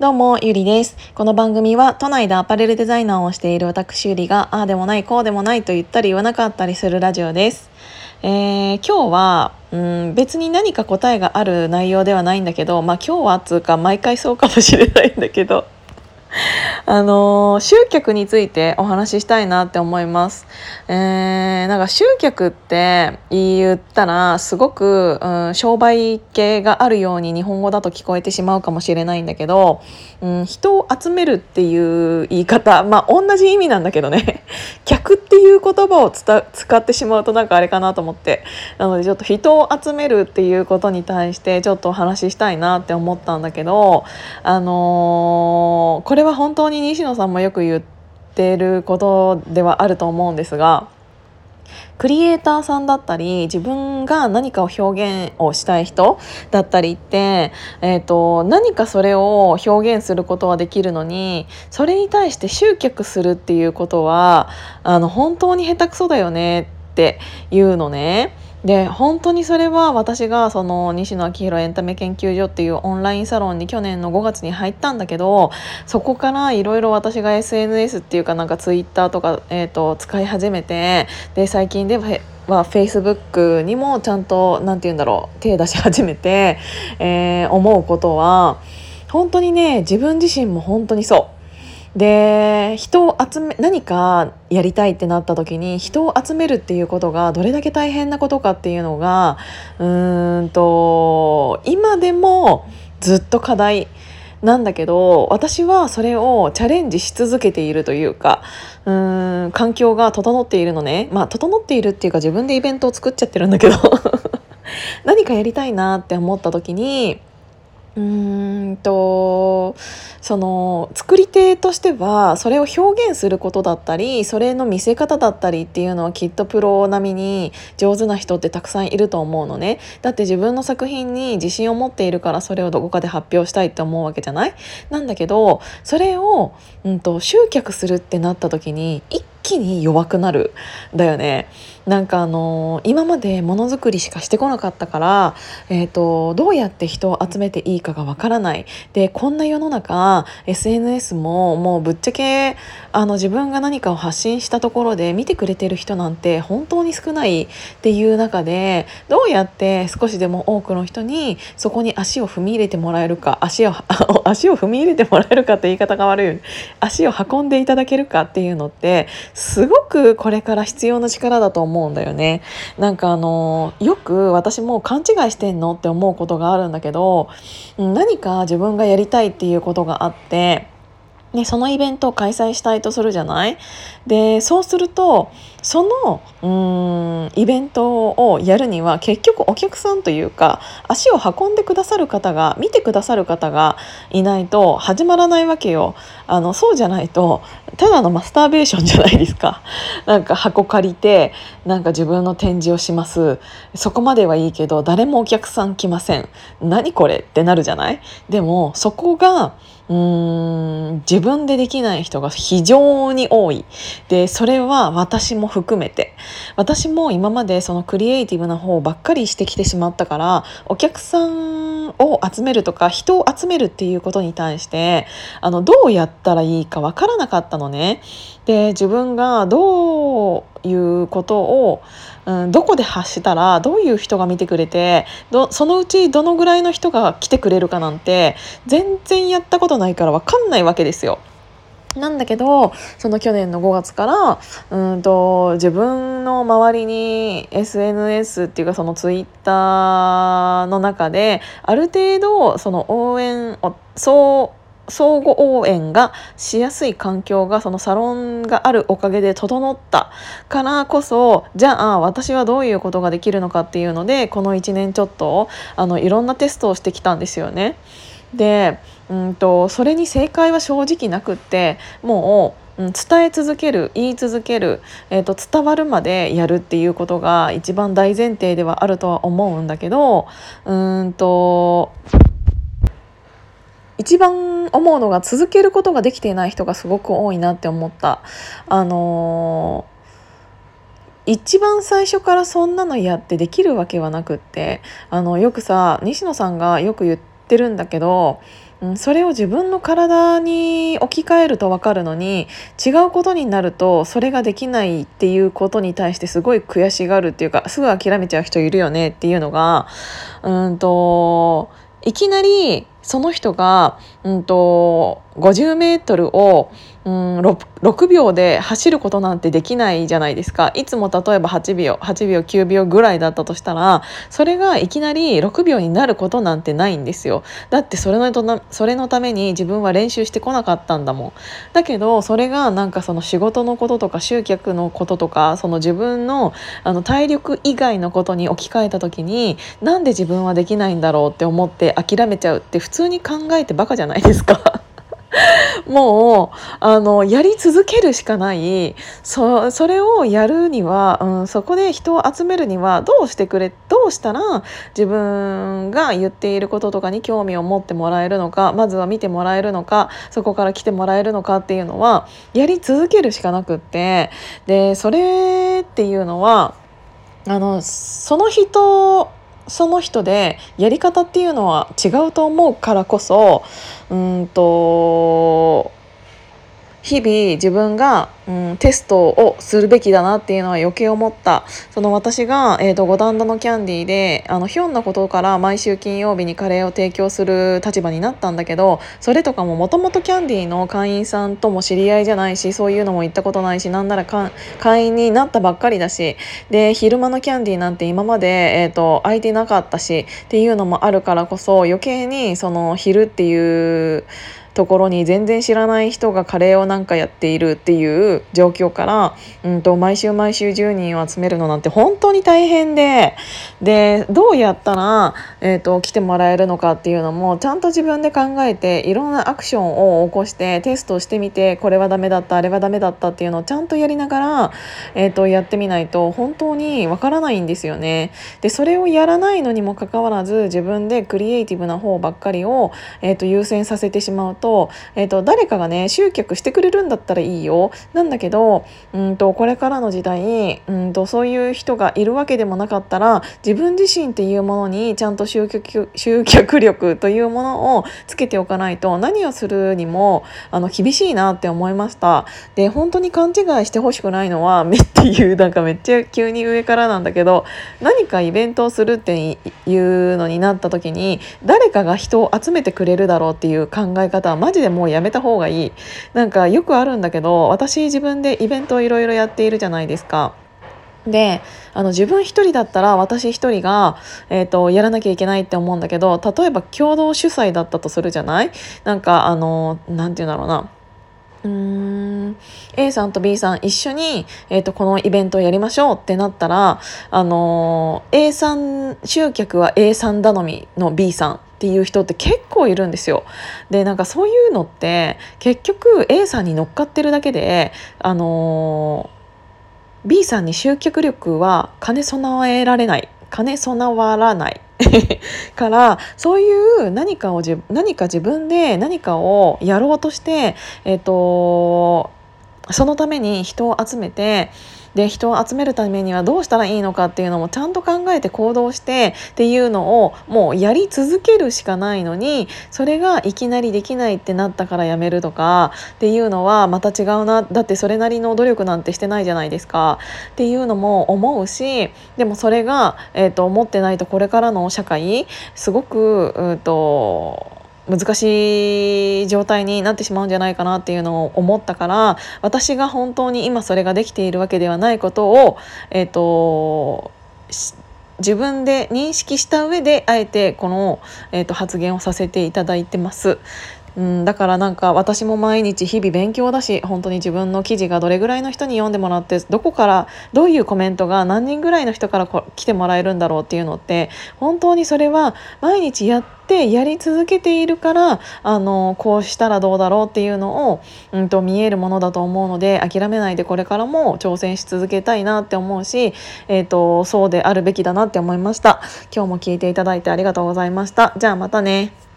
どうも、ゆりです。この番組は都内でアパレルデザイナーをしている私ゆりが、ああでもない、こうでもないと言ったり言わなかったりするラジオです。えー、今日は、うん、別に何か答えがある内容ではないんだけど、まあ今日はつうか毎回そうかもしれないんだけど、あの集客についてお話ししたいなって思います。えー、なんか集客って言ったらすごく、うん、商売系があるように日本語だと聞こえてしまうかもしれないんだけど、うん、人を集めるっていう言い方まあ同じ意味なんだけどね 客言葉を使ってしまうとなんかあれかなと思って。なのでちょっと人を集めるっていうことに対してちょっとお話ししたいなって思ったんだけどあのー、これは本当に西野さんもよく言ってることではあると思うんですがクリエイターさんだったり自分が何かを表現をしたい人だったりって、えーと、何かそれを表現することはできるのにそれに対して集客するっていうことはあの本当に下手くそだよねっていうのね。で本当にそれは私がその西野昭弘エンタメ研究所っていうオンラインサロンに去年の5月に入ったんだけどそこからいろいろ私が SNS っていうかなんかツイッターとか、えーと、使い始めてで最近ではは Facebook にもちゃんと何て言うんだろう手出し始めて、えー、思うことは本当にね自分自身も本当にそう。で人を集め何かやりたいってなった時に人を集めるっていうことがどれだけ大変なことかっていうのがうんと今でもずっと課題なんだけど私はそれをチャレンジし続けているというかうーん環境が整っているのね。まあ整っているっていうか自分でイベントを作っちゃってるんだけど 何かやりたいなって思った時にうーんとその作り手としてはそれを表現することだったりそれの見せ方だったりっていうのはきっとプロ並みに上手な人ってたくさんいると思うのね。だって自分の作品に自信を持っているからそれをどこかで発表したいって思うわけじゃない？なんだけどそれを、うんと、集客するってなった時に一気に弱くなる。だよね。なんかあの今までものづくりしかしてこなかったから、えーと、どうやって人を集めていいかがわからない。でこんな世の中 SNS ももうぶっちゃけあの自分が何かを発信したところで見てくれてる人なんて本当に少ない。っていう中でどうやって少しでも多くの人にそこに足を踏み入れてもらえるか足を 足を踏み入れてもらえるかって言い方が悪いように足を運んでいただけるかっていうのってすごくこれから必要な力だと思う。思うんだよね。なんかあのよく私も勘違いしてんのって思うことがあるんだけど何か自分がやりたいっていうことがあってでそのイベントを開催したいとするじゃない？でそうするとそのうんイベントをやるには結局お客さんというか足を運んでくださる方が見てくださる方がいないと始まらないわけよ。あのそうじゃないとただのマスターベーションじゃないですか。なんか箱借りてなんか自分の展示をします。そこまではいいけど誰もお客さん来ません。何これ？ってなるじゃない？でもそこが自分でできない人が非常に多い。でそれは私も含めて。私も今までそのクリエイティブな方ばっかりしてきてしまったからお客さんを集めるとか人を集めるっていうことに対してあのどうやったらいいかわからなかったのね。で自分がどういうことをうん、どこで発したらどういう人が見てくれてどそのうちどのぐらいの人が来てくれるかなんて全然やったことないから分かんないわけですよ。なんだけどその去年の5月からうんと自分の周りに SNS っていうかそのツイッターの中である程度その応援をそう相互応援がしやすい環境がそのサロンがあるおかげで整ったからこそじゃあ私はどういうことができるのかっていうのでこの1年ちょっとあのいろんなテストをしてきたんですよね。でうんとそれに正解は正直なくってもう伝え続ける言い続ける、えーと伝わるまでやるっていうことが一番大前提ではあるとは思うんだけどうんと一番思うのが続けることができていない人がすごく多いなって思った。あのー、一番最初からそんなのやってできるわけはなくってあのよくさ西野さんがよく言ってるんだけどうん、それを自分の体に置き換えると分かるのに違うことになるとそれができないっていうことに対してすごい悔しがるっていうかすぐ諦めちゃう人いるよねっていうのがうんといきなりその人が、うんと、50メートルを、うん、6, 6秒で走ることなんてできないじゃないですか。いつも例えば8秒8秒9秒ぐらいだったとしたらそれがいきなり6秒になることなんてないんですよ。だってそれのそれのために自分は練習してこなかったんだもん。だけどそれがなんかその仕事のこととか集客のこととかその自分のあの体力以外のことに置き換えた時になんで自分はできないんだろうって思って諦めちゃうって普普通に考えてバカじゃないですか。もうあのやり続けるしかない。そそれをやるには、うん、そこで人を集めるにはどうしてくれどうしたら自分が言っていることとかに興味を持ってもらえるのかまずは見てもらえるのかそこから来てもらえるのかっていうのはやり続けるしかなくって。でそれっていうのはあのその人その人でやり方っていうのは違うと思うからこそうんと日々自分が、うん、テストをするべきだなっていうのは余計思った。その私が、えーと、五段田のキャンディーであのひょんなことから毎週金曜日にカレーを提供する立場になったんだけどそれとかももともとキャンディーの会員さんとも知り合いじゃないしそういうのも行ったことないしなんなら会員になったばっかりだしで昼間のキャンディーなんて今まで、えーと空いてなかったしっていうのもあるからこそ余計にその昼っていうところに全然知らない人がカレーをなんかやっているっていう状況から、うんと、毎週毎週10人を集めるのなんて本当に大変ででどうやったら、えーと、来てもらえるのかっていうのもちゃんと自分で考えていろんなアクションを起こしてテストしてみてこれはダメだったあれはダメだったっていうのをちゃんとやりながら、えーとやってみないと本当にわからないんですよね。でそれをやらないのにもかかわらず自分でクリエイティブな方ばっかりを、えー、と優先させてしまうと,、えーと、誰かがね集客してくれるんだったらいいよなだけどうんとこれからの時代うんとそういう人がいるわけでもなかったら自分自身っていうものにちゃんと集客集客力というものをつけておかないと何をするにもあの厳しいなって思いました。で本当に勘違いしてほしくないのは 目っていうなんかめっちゃ急に上からなんだけど何かイベントをするっていうのになった時に誰かが人を集めてくれるだろうっていう考え方はマジでもうやめた方がいい。なんかよくあるんだけど私自分でイベントをいろいろやっているじゃないですか。であの自分一人だったら私一人が、えーと、やらなきゃいけないって思うんだけど例えば共同主催だったとするじゃない？なんかあの何て言うんだろうな。うーん A さんと B さん一緒に、えーと、このイベントをやりましょうってなったら、あの A さん集客は A さん頼みの B さん。っていう人って結構いるんですよ。でなんかそういうのって結局 A さんに乗っかってるだけで、あの B さんに集客力は兼ね備えられない兼ね備わらない からそういう何かを何か自分で何かをやろうとして、えーと、そのために人を集めてで人を集めるためにはどうしたらいいのかっていうのもちゃんと考えて行動してっていうのをもうやり続けるしかないのにそれがいきなりできないってなったからやめるとかっていうのはまた違うなだってそれなりの努力なんてしてないじゃないですか。っていうのも思うしでもそれが、えーと、思ってないとこれからの社会すごく、うんと難しい状態になってしまうんじゃないかなっていうのを思ったから私が本当に今それができているわけではないことを、えーと、自分で認識した上であえてこの、えーと発言をさせていただいてます。うん、だからなんか私も毎日日々勉強だし本当に自分の記事がどれぐらいの人に読んでもらってどこからどういうコメントが何人ぐらいの人から来てもらえるんだろうっていうのって本当にそれは毎日やってやり続けているからあのこうしたらどうだろうっていうのを、うんと、見えるものだと思うので諦めないでこれからも挑戦し続けたいなって思うし、えーとそうであるべきだなって思いました。今日も聞いていただいてありがとうございました。じゃあまたね。